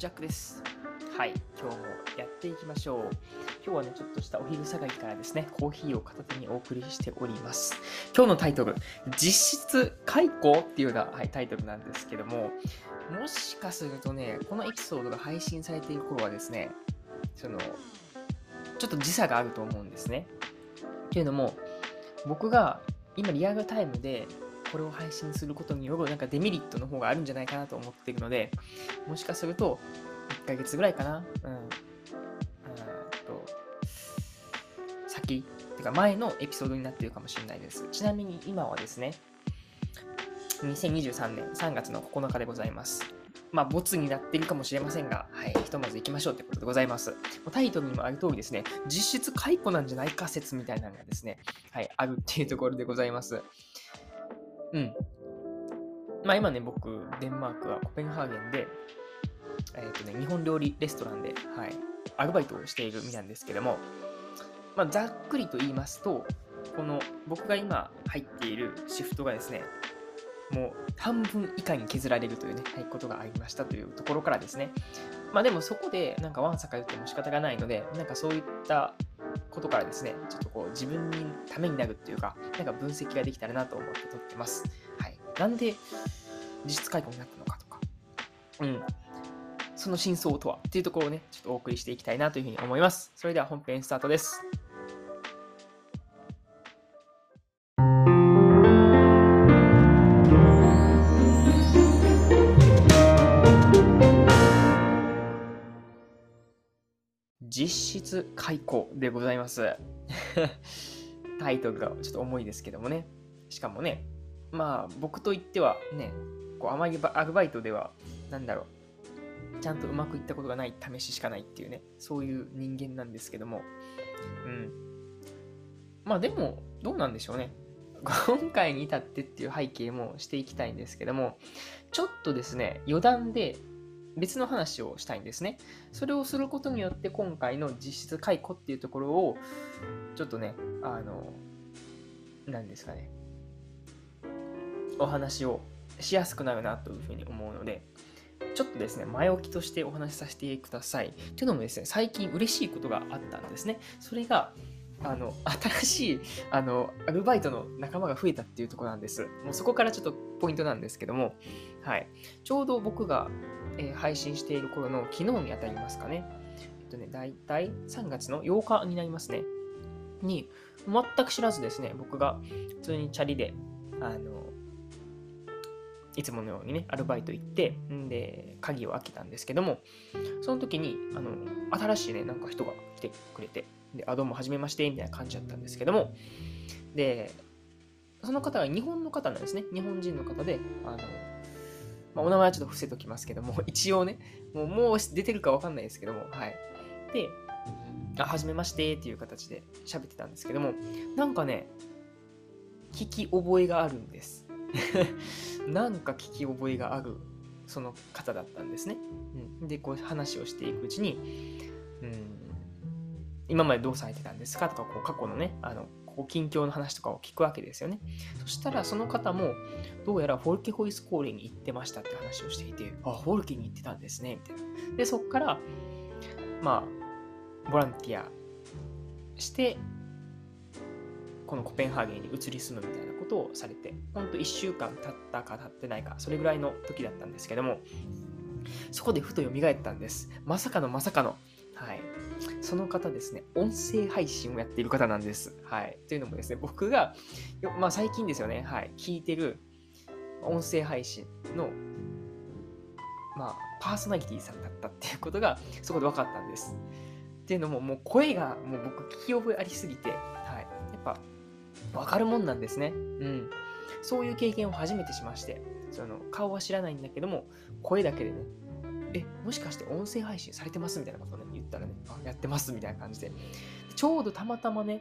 ジャックです。はい、今日もやっていきましょう。今日はね、ちょっとしたお昼下がりからですね、コーヒーを片手にお送りしております。今日のタイトル、実質解雇っていうような、はい、タイトルなんですけども、もしかするとね、このエピソードが配信されている頃はですね、その、ちょっと時差があると思うんですね。というのも、僕が今リアルタイムでこれを配信することによるなんかデメリットの方があるんじゃないかなと思っているので、もしかすると1ヶ月ぐらいかな。うん。うんと、先、てか前のエピソードになっているかもしれないです。ちなみに今はですね、2023年3月の9日でございます。まあ、ボツになっているかもしれませんが、はい、ひとまず行きましょうということでございます。タイトルにもある通りですね、実質解雇なんじゃないか説みたいなのがですね、はい、あるっていうところでございます。うん。まあ今ね、僕、デンマークはコペンハーゲンで、えっ、とね、日本料理レストランで、はい、アルバイトをしている身なんですけども、まあざっくりと言いますと、この僕が今入っているシフトがですね、もう半分以下に削られるというね、はい、ことがありましたというところからですね。まあでもそこでなんかワンサか言っても仕方がないので、なんかそういったことからですね、ちょっとこう自分にためになるっていうか、なんか分析ができたらなと思って撮ってます。はい。なんで実質解雇になったのかとか、うん。その真相とはっていうところをね、ちょっとお送りしていきたいなというふうに思います。それでは本編スタートです。質解雇でございます。タイトルがちょっと重いですけどもね。しかもね、まあ僕といってはね、こうあまりアルバイトでは、なんだろう、ちゃんとうまくいったことがない試ししかないっていうね、そういう人間なんですけども。うん。まあでも、どうなんでしょうね。今回に至ってっていう背景もしていきたいんですけども、ちょっとですね、余談で別の話をしたいんですね。それをすることによって今回の実質解雇っていうところをちょっとね、あの、何ですかね、お話をしやすくなるなというふうに思うので、ちょっとですね、前置きとしてお話しさせてください。というのもですね、最近嬉しいことがあったんですね。それが、あの、新しい、あの、アルバイトの仲間が増えたっていうところなんです。もうそこからちょっとポイントなんですけども、はい。ちょうど僕が、えー配信している頃の昨日にあたりますかね。えっとね、だいたい3月の8日になりますね。に、全く知らずですね、僕が普通にチャリで、あの、いつものようにね、アルバイト行って、んで、鍵を開けたんですけども、その時に、あの、新しいね、なんか人が来てくれて、で、あ、どうも、はじめまして、みたいな感じだったんですけども、で、その方が日本の方なんですね。日本人の方で、あの、まあ、お名前はちょっと伏せときますけども、一応ね、もうもう出てるかわかんないですけども、はい。で、あ、はじめましてっていう形で喋ってたんですけども、なんかね、聞き覚えがあるんです。なんか聞き覚えがある、その方だったんですね。うん、で、こう話をしていくうちに、うん、今までどうされてたんですか？とか、こう過去のね、あの、こう近況の話とかを聞くわけですよね。そしたらその方も、どうやらフォルケホイスコーレに行ってましたって話をしていて、あ、フォルケに行ってたんですね、みたいな。で、そっから、まあ、ボランティアして、このコペンハーゲンに移り住むみたいなことをされて、ほんと1週間経ったか経ってないか、それぐらいの時だったんですけども、そこでふと蘇ったんです。まさかのまさかの、はい。その方ですね、音声配信をやっている方なんです。はい。というのもですね、僕が、まあ最近ですよね、はい、聞いてる音声配信の、まあ、パーソナリティさんだったっていうことが、そこで分かったんです。っていうのも、もう声が、もう僕聞き覚えありすぎて、はい。やっぱ、分かるもんなんですね。うん。そういう経験を初めてしまして、その顔は知らないんだけども、声だけでね、え、もしかして音声配信されてますみたいなことね、ったらね、やってますみたいな感じで。ちょうどたまたまね、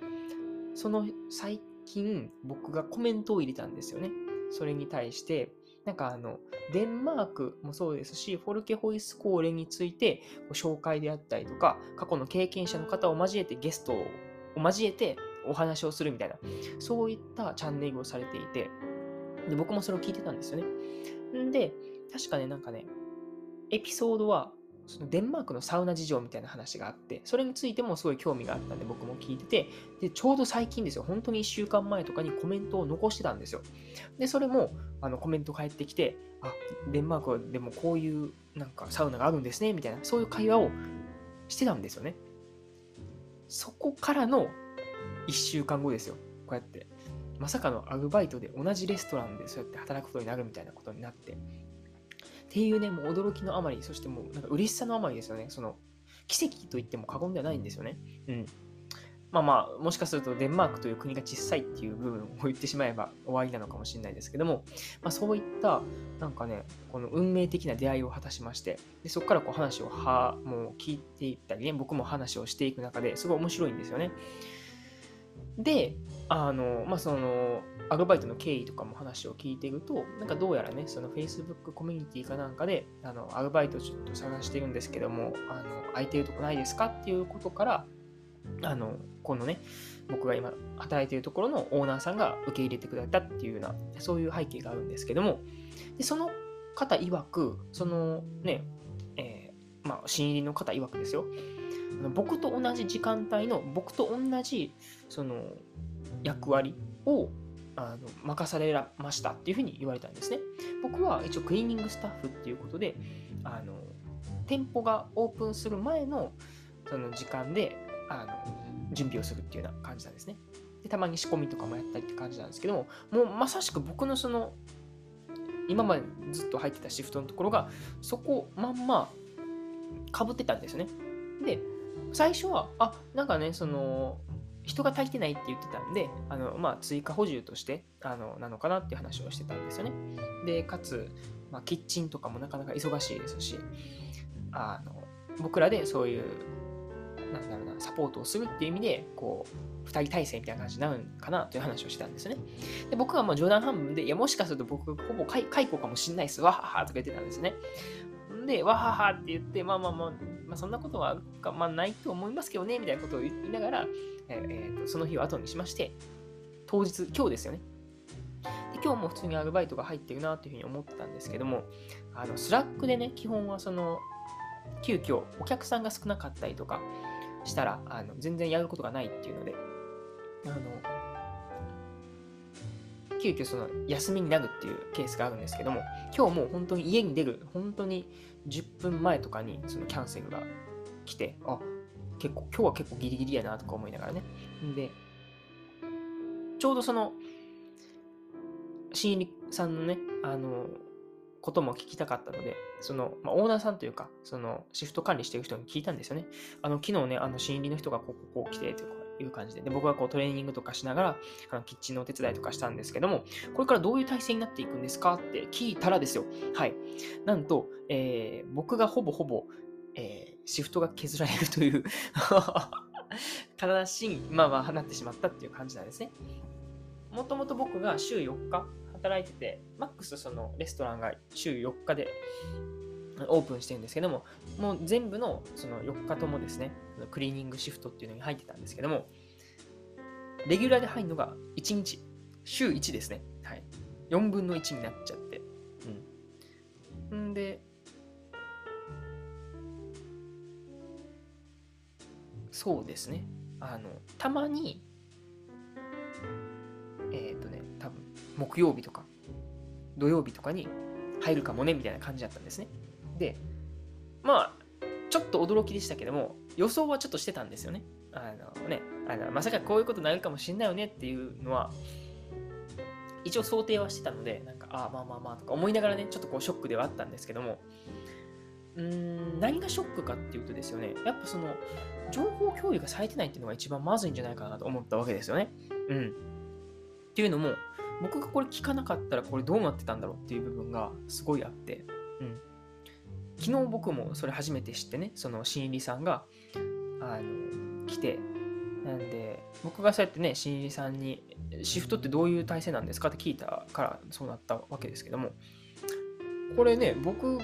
その最近僕がコメントを入れたんですよね。それに対して、なんかあの、デンマークもそうですし、フォルケホイスコーレについて紹介であったりとか、過去の経験者の方を交えてゲストを交えてお話をするみたいな、そういったチャンネルをされていて、で僕もそれを聞いてたんですよね。んで、確かね、なんかね、エピソードは、そのデンマークのサウナ事情みたいな話があって、それについてもすごい興味があったんで僕も聞いてて、で、ちょうど最近ですよ、本当に1週間前とかにコメントを残してたんですよ。で、それもあのコメント返ってきて、あ、デンマークでもこういうなんかサウナがあるんですね、みたいな、そういう会話をしてたんですよね。そこからの1週間後ですよ、こうやって。まさかのアルバイトで同じレストランでそうやって働くことになるみたいなことになって。っていうね、もう驚きのあまり、そしてもうなんか嬉しさのあまりですよね。その奇跡と言っても過言ではないんですよね。うん。まあまあ、もしかするとデンマークという国が小さいっていう部分を言ってしまえば終わりなのかもしれないですけども、まあ、そういったなんかね、この運命的な出会いを果たしまして、でそこからこう話をはもう聞いていったりね、僕も話をしていく中ですごい面白いんですよね。で、あの、まあ、その、アルバイトの経緯とかも話を聞いていると、なんかどうやらね、その Facebook コミュニティかなんかで、あの、アルバイトちょっと探してるんですけども、あの、空いてるとこないですかっていうことから、あの、このね、僕が今働いているところのオーナーさんが受け入れてくれたっていうような、そういう背景があるんですけども、でその方曰く、そのね、えー、まあ、新入りの方曰くですよ、僕と同じ時間帯の僕と同じその役割をあの任されましたっていうふうに言われたんですね。僕は一応クリーニングスタッフっていうことであの店舗がオープンする前のその時間であの準備をするっていうような感じなんですね。でたまに仕込みとかもやったりって感じなんですけどももうまさしく僕のその今までずっと入ってたシフトのところがそこまんまかぶってたんですね。で最初は、あ、なんかね、その、人が足りてないって言ってたんで、あの、まあ、追加補充として、あの、なのかなっていう話をしてたんですよね。で、かつ、まあ、キッチンとかもなかなか忙しいですし、あの、僕らでそういう、なんだろうな、サポートをするっていう意味で、こう、2人体制みたいな感じになるんかなという話をしてたんですよね。で、僕はもう冗談半分で、いや、もしかすると僕、ほぼ解雇かもしんないっす、わははとか言ってたんですね。で、わははって言って、まあまあまあ、まあ、そんなことはか、まあ、ないと思いますけどね、みたいなことを言いながら、えー、えー、とその日を後にしまして、当日、今日ですよね。で今日も普通にアルバイトが入ってるなというふうに思ってたんですけども、あの Slack でね、基本はその、急遽お客さんが少なかったりとかしたら、あの全然やることがないっていうので、あの、急遽その休みになるっていうケースがあるんですけども、今日もう本当に家に出る、本当に10分前とかにそのキャンセルが来て、あ、結構、今日は結構ギリギリやなとか思いながらね。で、ちょうどその、新入りさんのね、あの、ことも聞きたかったので、その、まあ、オーナーさんというか、その、シフト管理してる人に聞いたんですよね。あの、昨日ね、あの、新入りの人がここ、こう来て、とかいう感じで、で、僕はこうトレーニングとかしながら、あのキッチンのお手伝いとかしたんですけども、これからどういう体制になっていくんですかって聞いたらですよ。はい。なんと、えー、僕がほぼほぼ、えー、シフトが削られるという 正しい、まあまあ、なってしまったっていう感じなんですね。もともと僕が週4日働いてて、マックスそのレストランが週4日でオープンしてるんですけども、もう全部のその4日ともですね、クリーニングシフトっていうのに入ってたんですけども、レギュラーで入るのが1日、週1ですね。はい。4分の1になっちゃって。うん。んで、そうですね。あの、たまに、えっ、ー、とね、多分木曜日とか、土曜日とかに入るかもね、みたいな感じだったんですね。で、まあ、ちょっと驚きでしたけども、予想はちょっとしてたんですよね。あのね、あのまさかこういうことになるかもしんないよねっていうのは、一応想定はしてたので、なんか、ああ、まあまあまあとか思いながらね、ちょっとこうショックではあったんですけども、うーん、何がショックかっていうとですよね、やっぱその、情報共有がされてないっていうのが一番まずいんじゃないかなと思ったわけですよね。うん。っていうのも、僕がこれ聞かなかったらこれどうなってたんだろうっていう部分がすごいあって、うん。昨日僕もそれ初めて知ってね、その新入りさんが、あの、来て、なんで、僕がそうやってね、新入りさんに、シフトってどういう体制なんですかって聞いたからそうなったわけですけども、これね、僕、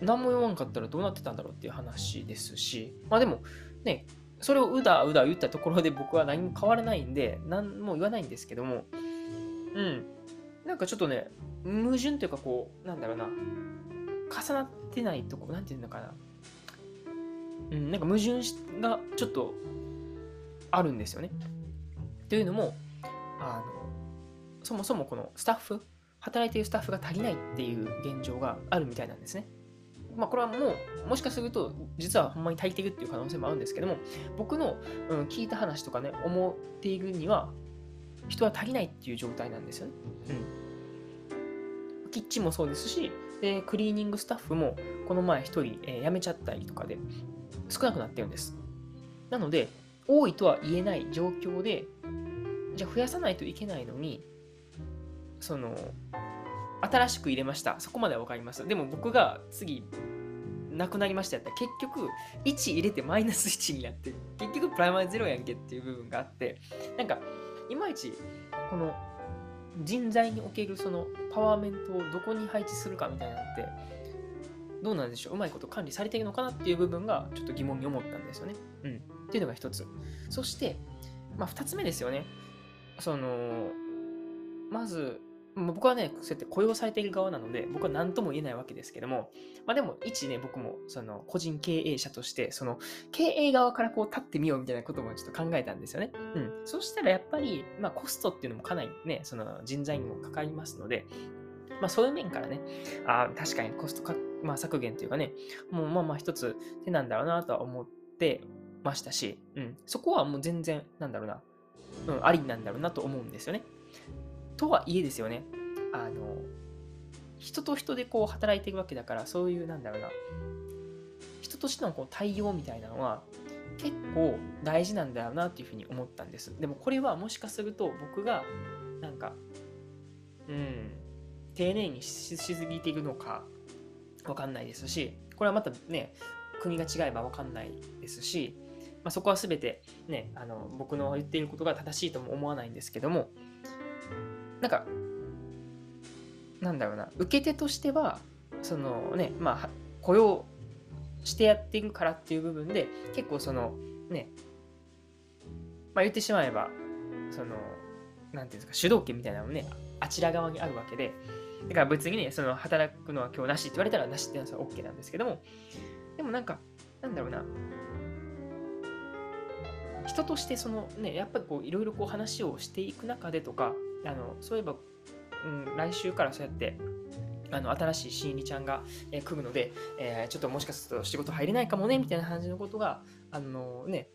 何も言わんかったらどうなってたんだろうっていう話ですし、まあでも、ね、それをうだうだ言ったところで 僕は何も変わらないんで、何も言わないんですけども、うん。なんかちょっとね、矛盾というかこう、なんだろうな、重なってないとこ、なんていうのかな。うん、なんか矛盾がちょっとあるんですよね。というのも、あの、そもそもこのスタッフ、働いているスタッフが足りないっていう現状があるみたいなんですね。まあ、これはもう、もしかすると、実はほんまに足りているっていう可能性もあるんですけども、僕の、うん、聞いた話とかね、思っているには、人は足りないっていう状態なんですよね。うん。キッチンもそうですし、でクリーニングスタッフもこの前1人、えー、辞めちゃったりとかで少なくなってるんです。なので、多いとは言えない状況で、じゃあ増やさないといけないのに、その、新しく入れました。そこまでは分かります。でも僕が次、なくなりましたやったら結局1入れてマイナス1になって結局プライマーゼロやんけっていう部分があってなんかいまいちこの人材におけるそのパワーメントをどこに配置するかみたいなのってどうなんでしょう？うまいこと管理されているのかなっていう部分がちょっと疑問に思ったんですよね。うん。っていうのが一つ。そして、まあ二つ目ですよね。その、まず、僕はね、そうやって雇用されている側なので、僕は何とも言えないわけですけども、まあでも、一ね、僕も、その、個人経営者として、その、経営側からこう立ってみようみたいなこともちょっと考えたんですよね。うん。そしたらやっぱり、まあコストっていうのもかなりね、その人材にもかかりますので、まあそういう面からね、あ確かにコストか、まあ、削減というかね、もうまあまあ一つ手なんだろうなとは思ってましたし、うん、そこはもう全然、なんだろうな、うん、ありなんだろうなと思うんですよね。とはいえですよね、あの、人と人でこう働いていくわけだから、そういう、なんだろうな、人としてのこう対応みたいなのは、結構大事なんだよなっていうふうに思ったんです。でもこれはもしかすると僕が、なんか、うん、丁寧にしすぎているのか、わかんないですし、これはまたね、国が違えばわかんないですし、まあ、そこは全てね、あの僕の言っていることが正しいとも思わないんですけども、なんか、なんだろうな、受け手としては、そのね、まあ、雇用してやっていくからっていう部分で、結構その、ね、まあ、言ってしまえば、その、なんていうんですか、主導権みたいなのもね、あちら側にあるわけで、だから別にね、その働くのは今日なしって言われたらなしっていうのは OK なんですけども、でもなんか、なんだろうな、人としてそのね、やっぱりこういろいろこう話をしていく中でとか、あのそういえば、うん、来週からそうやってあの新しい新入りちゃんが、えー、来るので、えー、ちょっともしかすると仕事入れないかもねみたいな感じのことが、あのね、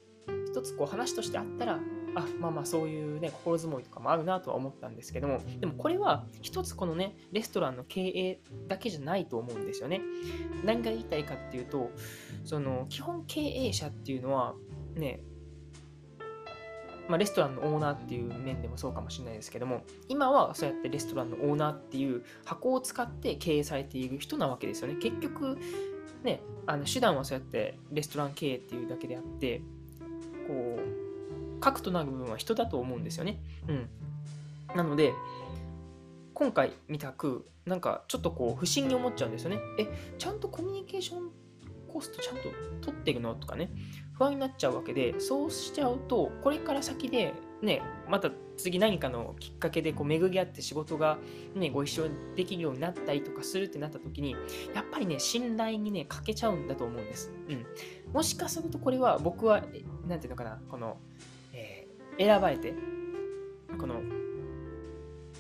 一つこう話としてあったら、あまあまあそういうね心づもりとかもあるなとは思ったんですけどもでもこれは一つこのねレストランの経営だけじゃないと思うんですよね。何が言いたいかっていうとその基本経営者っていうのはねまあ、レストランのオーナーっていう面でもそうかもしれないですけども今はそうやってレストランのオーナーっていう箱を使って経営されている人なわけですよね結局ねあの手段はそうやってレストラン経営っていうだけであってこう核となる部分は人だと思うんですよね。うん。なので、今回見たく、なんかちょっとこう不審に思っちゃうんですよね。え、ちゃんとコミュニケーションコストちゃんと取ってるのとかね、不安になっちゃうわけで、そうしちゃうと、これから先で、ね、また次何かのきっかけでこう巡り合って仕事が、ね、ご一緒できるようになったりとかするってなった時に、やっぱりね、信頼にね、欠けちゃうんだと思うんです。うん。もしかするとこれは僕は、なんていうのかな、このえ、選ばれて、この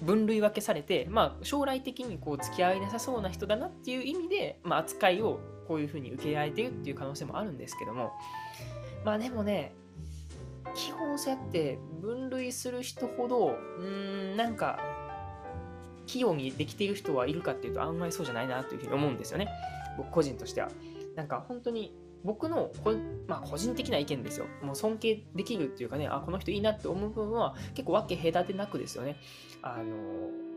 分類分けされて、まあ、将来的にこう付き合いなさそうな人だなっていう意味で、まあ、扱いをこういうふうに受け入れられてるっていう可能性もあるんですけども、まあでもね、基本そうやって分類する人ほど、うん、なんか、器用にできている人はいるかっていうと、あんまりそうじゃないなというふうに思うんですよね。僕個人としては。なんか本当に僕のこ、まあ、個人的な意見ですよ。もう尊敬できるっていうかね、あ、この人いいなって思う部分は結構分け隔てなくですよね。あの、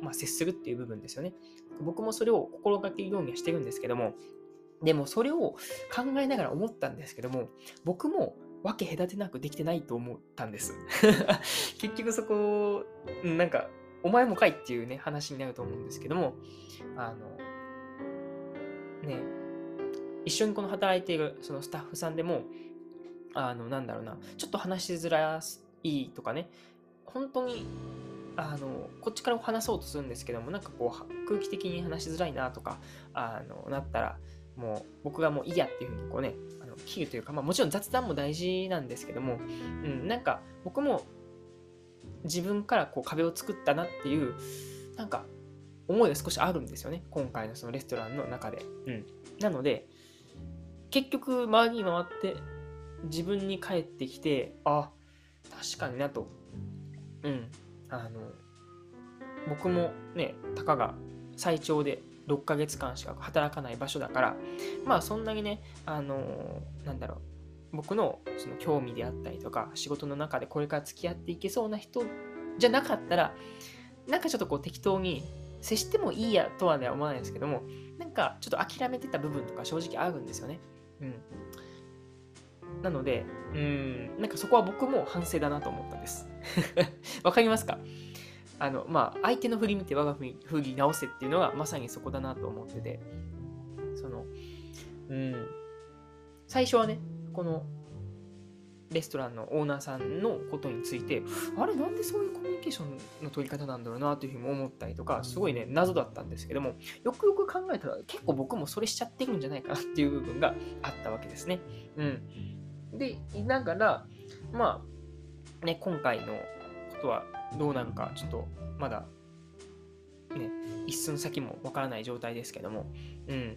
まあ、接するっていう部分ですよね。僕もそれを心がけるようにはしてるんですけども、でもそれを考えながら思ったんですけども、僕も分け隔てなくできてないと思ったんです。結局そこ、なんか、お前もかいっていうね、話になると思うんですけども、あの、ね、一緒にこの働いているそのスタッフさんでも、あの、なんだろうな、ちょっと話しづらいとかね、本当に、あの、こっちから話そうとするんですけども、なんかこう、空気的に話しづらいなとか、あの、なったら、もう僕がもういいやっていうふうにこうね、あの切るというか、まあもちろん雑談も大事なんですけども、うん、なんか僕も自分からこう壁を作ったなっていう、なんか思いが少しあるんですよね。今回のそのレストランの中で。うん。なので、結局周りに回って自分に帰ってきて、あ、確かになと。うん。あの、僕もね、たかが最長で6ヶ月間しか働かない場所だから、まあそんなにね、あのなんだろう、僕のその興味であったりとか、仕事の中でこれから付き合っていけそうな人じゃなかったら、なんかちょっとこう適当に接してもいいやとはね思わないですけども、なんかちょっと諦めてた部分とか正直あるんですよね。うん。なので、うん、なんかそこは僕も反省だなと思ったんです。わかりますか？あの、まあ、相手の振り見て我が振り直せっていうのがまさにそこだなと思ってて、その、うん、最初はね、このレストランのオーナーさんのことについて、あれ、なんでそういうコミュニケーションの取り方なんだろうなというふうに思ったりとか、すごいね、謎だったんですけども、よくよく考えたら、結構僕もそれしちゃってるんじゃないかなっていう部分があったわけですね。うん。で、いながら、まあ、ね、今回のことはどうなるか、ちょっとまだ、ね、一寸先もわからない状態ですけども、うん。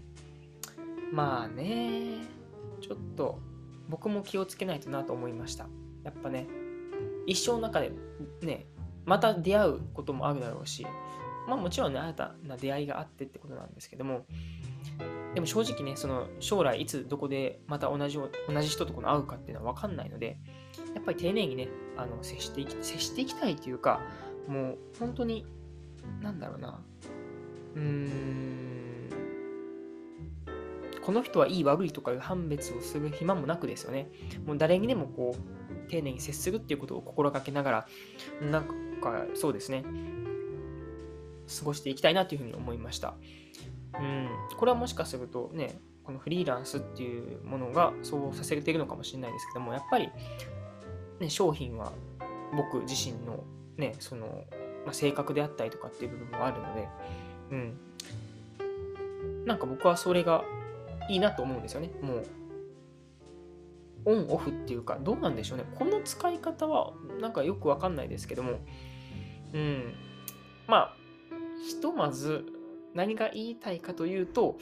まあね、ちょっと僕も気をつけないとなと思いました。やっぱね、一生の中でね、また出会うこともあるだろうし、まあもちろんね、新たな出会いがあってってことなんですけども、でも正直ね、その将来いつどこでまた同じ同じ人とこの会うかっていうのは分かんないので、やっぱり丁寧にね、あの接していき接していきたいというか、もう本当に、なんだろうな、うーん、この人はいい悪いとかいう判別をする暇もなくですよね。もう誰にでもこう、丁寧に接するっていうことを心がけながら、なんかそうですね、過ごしていきたいなというふうに思いました。うん、これはもしかするとね、このフリーランスっていうものがそうさせているのかもしれないですけども、やっぱり、ね、商品は僕自身のね、その、まあ、性格であったりとかっていう部分もあるので、うん。なんか僕はそれがいいなと思うんですよね。もう、オンオフっていうか、どうなんでしょうね。この使い方は、なんかよくわかんないですけども、うん。まあ、ひとまず、何が言いたいかというと、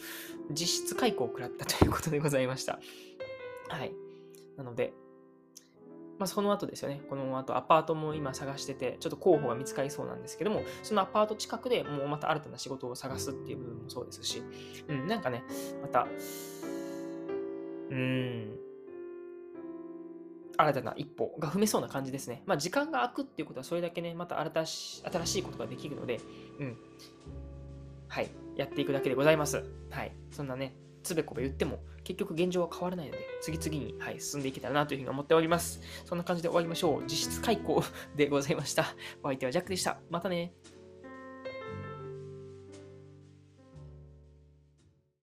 実質解雇を食らったということでございました。はい。なので、まあ、その後ですよね。この後アパートも今探してて、ちょっと候補が見つかりそうなんですけども、そのアパート近くでもうまた新たな仕事を探すっていう部分もそうですし、うん、なんかね、また、うーん、新たな一歩が踏めそうな感じですね。まあ、時間が空くっていうことはそれだけね、また新し新しいことができるので、うん。はい。やっていくだけでございます。はい。そんなね、つべこべ言っても、結局現状は変わらないので、次々に、はい、進んでいけたらなというふうに思っております。そんな感じで終わりましょう。実質解雇でございました。お相手はジャックでした。またね。